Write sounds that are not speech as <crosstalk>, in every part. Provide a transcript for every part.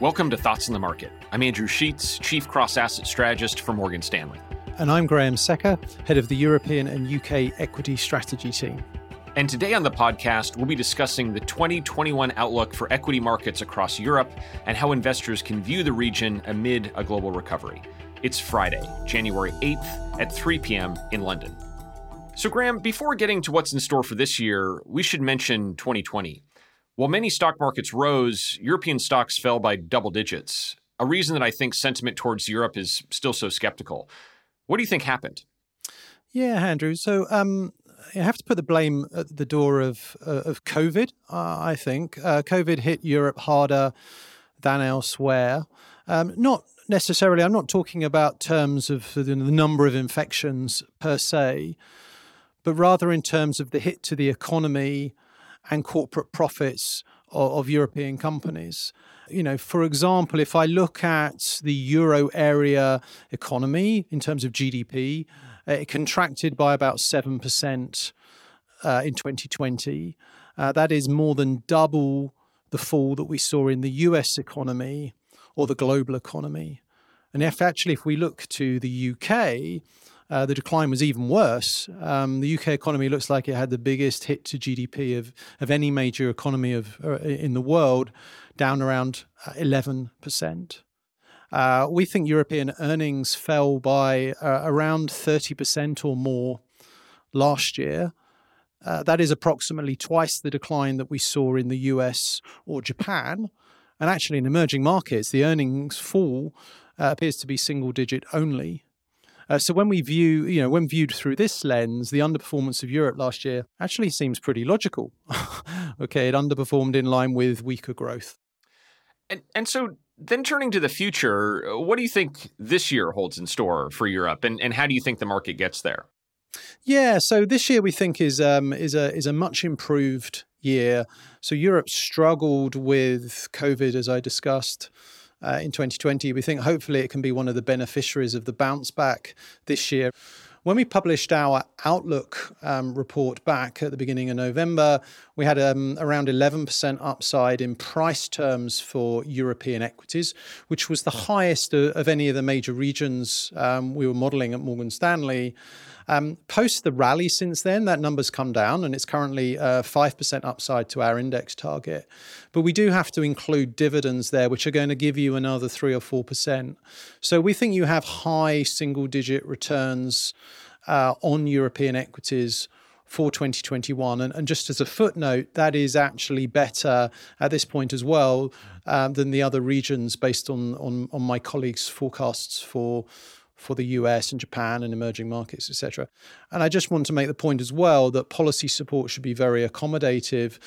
Welcome to Thoughts in the Market. I'm Andrew Sheets, Chief Cross Asset Strategist for Morgan Stanley. And I'm Graham Secker, Head of the European and UK Equity Strategy Team. And today on the podcast, we'll be discussing the 2021 outlook for equity markets across Europe and how investors can view the region amid a global recovery. It's Friday, January 8th at 3 p.m. in London. So, Graham, before getting to what's in store for this year, we should mention 2020. While many stock markets rose, European stocks fell by double digits, a reason that I think sentiment towards Europe is still so skeptical. What do you think happened? Yeah, Andrew. So um, have to put the blame at the door of uh, of COVID. Uh, I think uh, COVID hit Europe harder than elsewhere. Um, not necessarily. I'm not talking about terms of the number of infections per se, but rather in terms of the hit to the economy and corporate profits of, of European companies. You know, for example, if I look at the euro area economy in terms of GDP, uh, it contracted by about 7% uh, in 2020. Uh, that is more than double the fall that we saw in the US economy or the global economy. And if actually, if we look to the UK, uh, the decline was even worse. Um, the UK economy looks like it had the biggest hit to GDP of, of any major economy of uh, in the world, down around 11%. Uh, uh, we think European earnings fell by uh, around 30% or more last year. That is approximately twice the decline that we saw in the US or Japan. And actually, in emerging markets, the earnings fall appears to be single digit only. Uh, so when we view, you know, when viewed through this lens, the underperformance of Europe last year actually seems pretty logical. <laughs> okay, it underperformed in line with weaker growth. And and so then turning to the future, what do you think this year holds in store for Europe, and and how do you think the market gets there? Yeah, so this year we think is um, is a is a much improved year. So Europe struggled with COVID, as I discussed uh, in 2020. We think hopefully it can be one of the beneficiaries of the bounce back this year. When we published our Outlook um, report back at the beginning of November, we had um, around 11% upside in price terms for European equities, which was the highest of, of any of the major regions um, we were modeling at Morgan Stanley. Um, post the rally since then, that number's come down and it's currently uh, 5% upside to our index target. But we do have to include dividends there, which are going to give you another 3 or 4%. So we think you have high single digit returns uh, on European equities for 2021. And, and, just as a footnote, that is actually better at this point as well um, than the other regions based on, on, on my colleagues' forecasts for for the US and Japan and emerging markets, etc. And I just want to make the point as well that policy support should be very accommodative.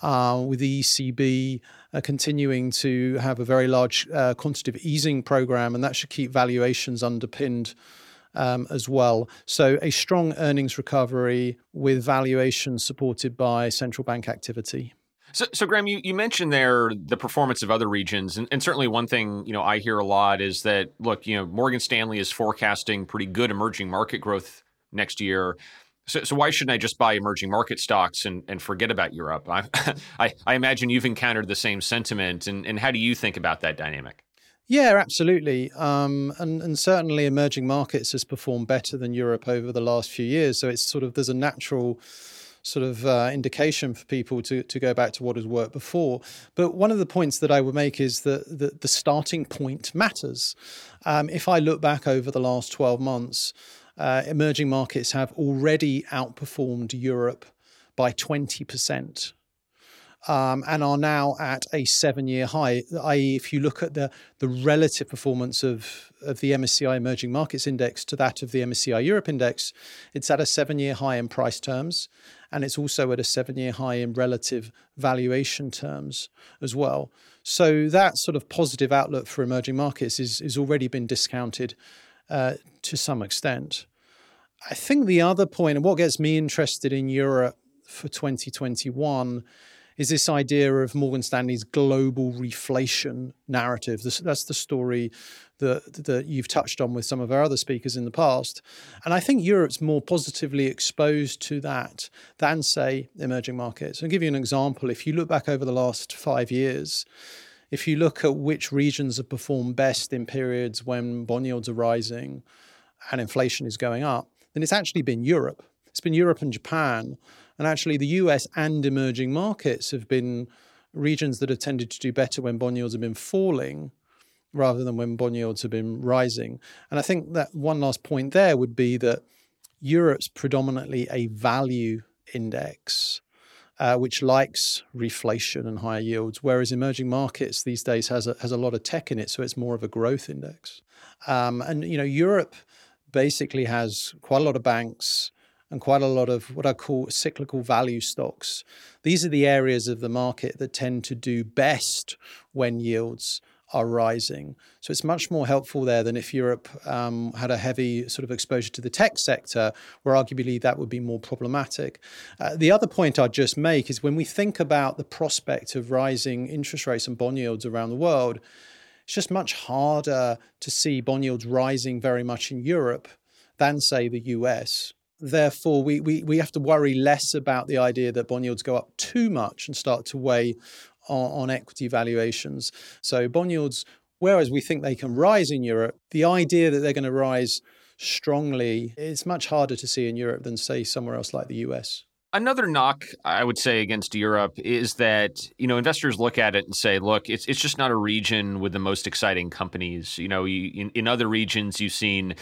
Uh, with the ECB uh, continuing to have a very large uh, quantitative easing program, and that should keep valuations underpinned um, as well. So, a strong earnings recovery with valuations supported by central bank activity. So, so Graham, you, you mentioned there the performance of other regions, and, and certainly one thing you know I hear a lot is that look, you know, Morgan Stanley is forecasting pretty good emerging market growth next year. So, so why shouldn't I just buy emerging market stocks and, and forget about Europe? I, <laughs> I, I imagine you've encountered the same sentiment, and, and how do you think about that dynamic? Yeah, absolutely. Um, and, and certainly emerging markets has performed better than Europe over the last few years. So it's sort of, there's a natural sort of uh, indication for people to, to go back to what has worked before. But one of the points that I would make is that the, the starting point matters. Um, if I look back over the last 12 months, uh, emerging markets have already outperformed Europe by 20%. Um, and are now at a seven-year high. I.e., if you look at the the relative performance of of the MSCI Emerging Markets Index to that of the MSCI Europe Index, it's at a seven-year high in price terms, and it's also at a seven year high in relative valuation terms as well. So that sort of positive outlook for emerging markets is, is already been discounted uh, to some extent. I think the other point, and what gets me interested in Europe for 2021 is this idea of Morgan Stanley's global reflation narrative. This, that's the story that, that you've touched on with some of our other speakers in the past. And I think Europe's more positively exposed to that than, say, emerging markets. I'll give you an example. If you look back over the last five years, if you look at which regions have performed best in periods when bond yields are rising and inflation is going up, then it's actually been Europe. It's been Europe and Japan. And actually, the US and emerging markets have been regions that have tended to do better when bond yields have been falling rather than when bond yields have been rising. And I think that one last point there would be that Europe's predominantly a value index. Uh, which likes reflation and higher yields, whereas emerging markets these days has a, has a lot of tech in it, so it's more of a growth index. Um, and you know, Europe basically has quite a lot of banks and quite a lot of what I call cyclical value stocks. These are the areas of the market that tend to do best when yields are rising. So it's much more helpful there than if Europe um, had a heavy sort of exposure to the tech sector, where arguably that would be more problematic. Uh, the other point I'd just make is when we think about the prospect of rising interest rates and bond yields around the world, it's just much harder to see bond yields rising very much in Europe than, say, the US. Therefore, we, we, we have to worry less about the idea that bond yields go up too much and start to weigh on, on equity valuations. So, bond yields, whereas we think they can rise in Europe, the idea that they're going to rise strongly is much harder to see in Europe than, say, somewhere else like the US. Another knock I would say against Europe is that you know investors look at it and say, look, it's it's just not a region with the most exciting companies. You know, you, in in other regions you've seen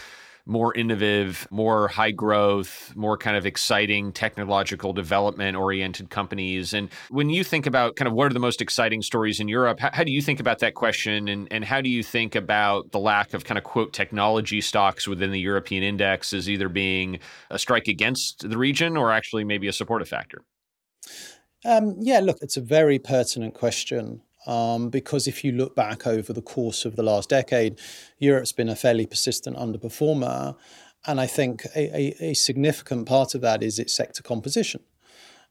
more innovative, more high growth, more kind of exciting technological development oriented companies. And when you think about kind of what are the most exciting stories in Europe, how, how, do you think about that question? And, and how do you think about the lack of kind of quote technology stocks within the European index as either being a strike against the region or actually maybe a supportive factor? Um, yeah, look, it's a very pertinent question. Um, because if you look back over the course of the last decade, Europe's been a fairly persistent underperformer. And I think a, a, a significant part of that is its sector composition.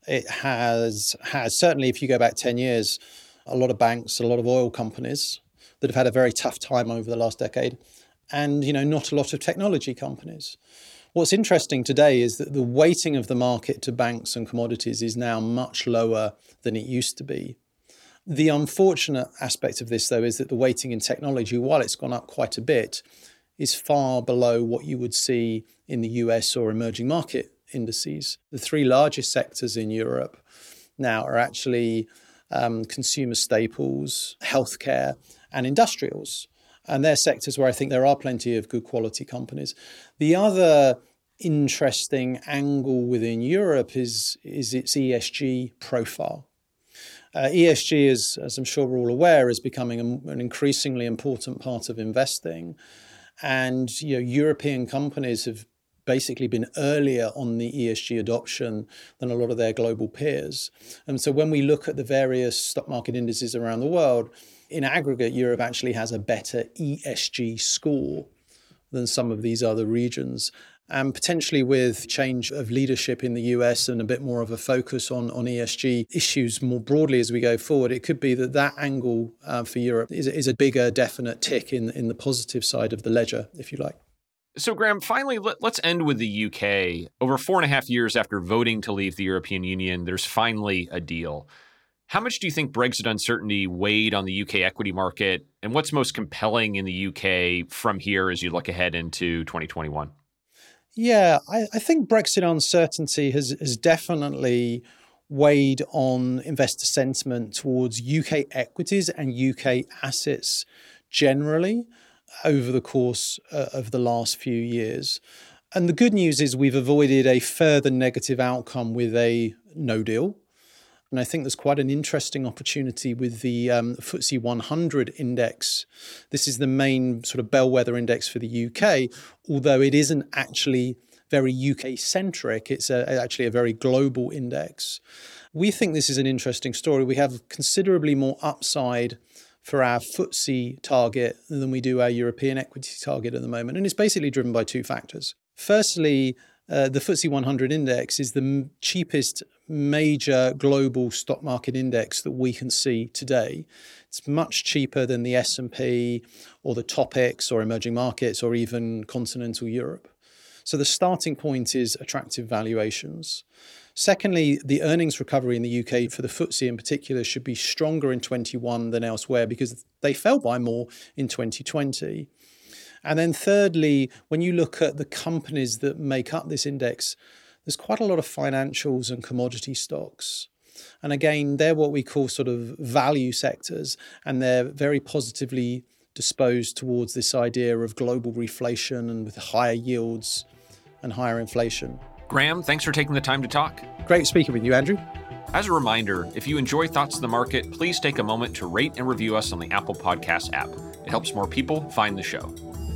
It has has certainly, if you go back 10 years, a lot of banks, a lot of oil companies that have had a very tough time over the last decade, and you know, not a lot of technology companies. What's interesting today is that the weighting of the market to banks and commodities is now much lower than it used to be. The unfortunate aspect of this, though, is that the weighting in technology, while it's gone up quite a bit, is far below what you would see in the US or emerging market indices. The three largest sectors in Europe now are actually um, consumer staples, healthcare, and industrials. And they're sectors where I think there are plenty of good quality companies. The other interesting angle within Europe is, is its ESG profile. Uh, ESG, is, as I'm sure we're all aware, is becoming a, an increasingly important part of investing. And you know, European companies have basically been earlier on the ESG adoption than a lot of their global peers. And so when we look at the various stock market indices around the world, in aggregate, Europe actually has a better ESG score than some of these other regions and potentially with change of leadership in the US and a bit more of a focus on, on ESG issues more broadly as we go forward, it could be that that angle uh, for Europe is, is a bigger definite tick in, in the positive side of the ledger, if you like. So, Graham, finally, let, us end with the UK. Over four and a half years after voting to leave the European Union, there's finally a deal. How much do you think Brexit uncertainty weighed on the UK equity market? And what's most compelling in the UK from here as you look ahead into 2021? Yeah, I, I think Brexit uncertainty has, has definitely weighed on investor sentiment towards UK equities and UK assets generally over the course uh, of the last few years. And the good news is we've avoided a further negative outcome with a no deal. And I think there's quite an interesting opportunity with the um, FTSE 100 index. This is the main sort of bellwether index for the UK, although it isn't actually very UK centric. It's a, actually a very global index. We think this is an interesting story. We have considerably more upside for our FTSE target than we do our European equity target at the moment. And it's basically driven by two factors. Firstly, uh, the FTSE 100 index is the m- cheapest major global stock market index that we can see today. It's much cheaper than the S&P or the TOPIX or emerging markets or even continental Europe. So the starting point is attractive valuations. Secondly, the earnings recovery in the UK for the FTSE in particular should be stronger in 21 than elsewhere because they fell by more in 2020. And then thirdly, when you look at the companies that make up this index, there's quite a lot of financials and commodity stocks. And again, they're what we call sort of value sectors, and they're very positively disposed towards this idea of global reflation and with higher yields and higher inflation. Graham, thanks for taking the time to talk. Great speaking with you, Andrew. As a reminder, if you enjoy Thoughts of the Market, please take a moment to rate and review us on the Apple Podcast app. It helps more people find the show.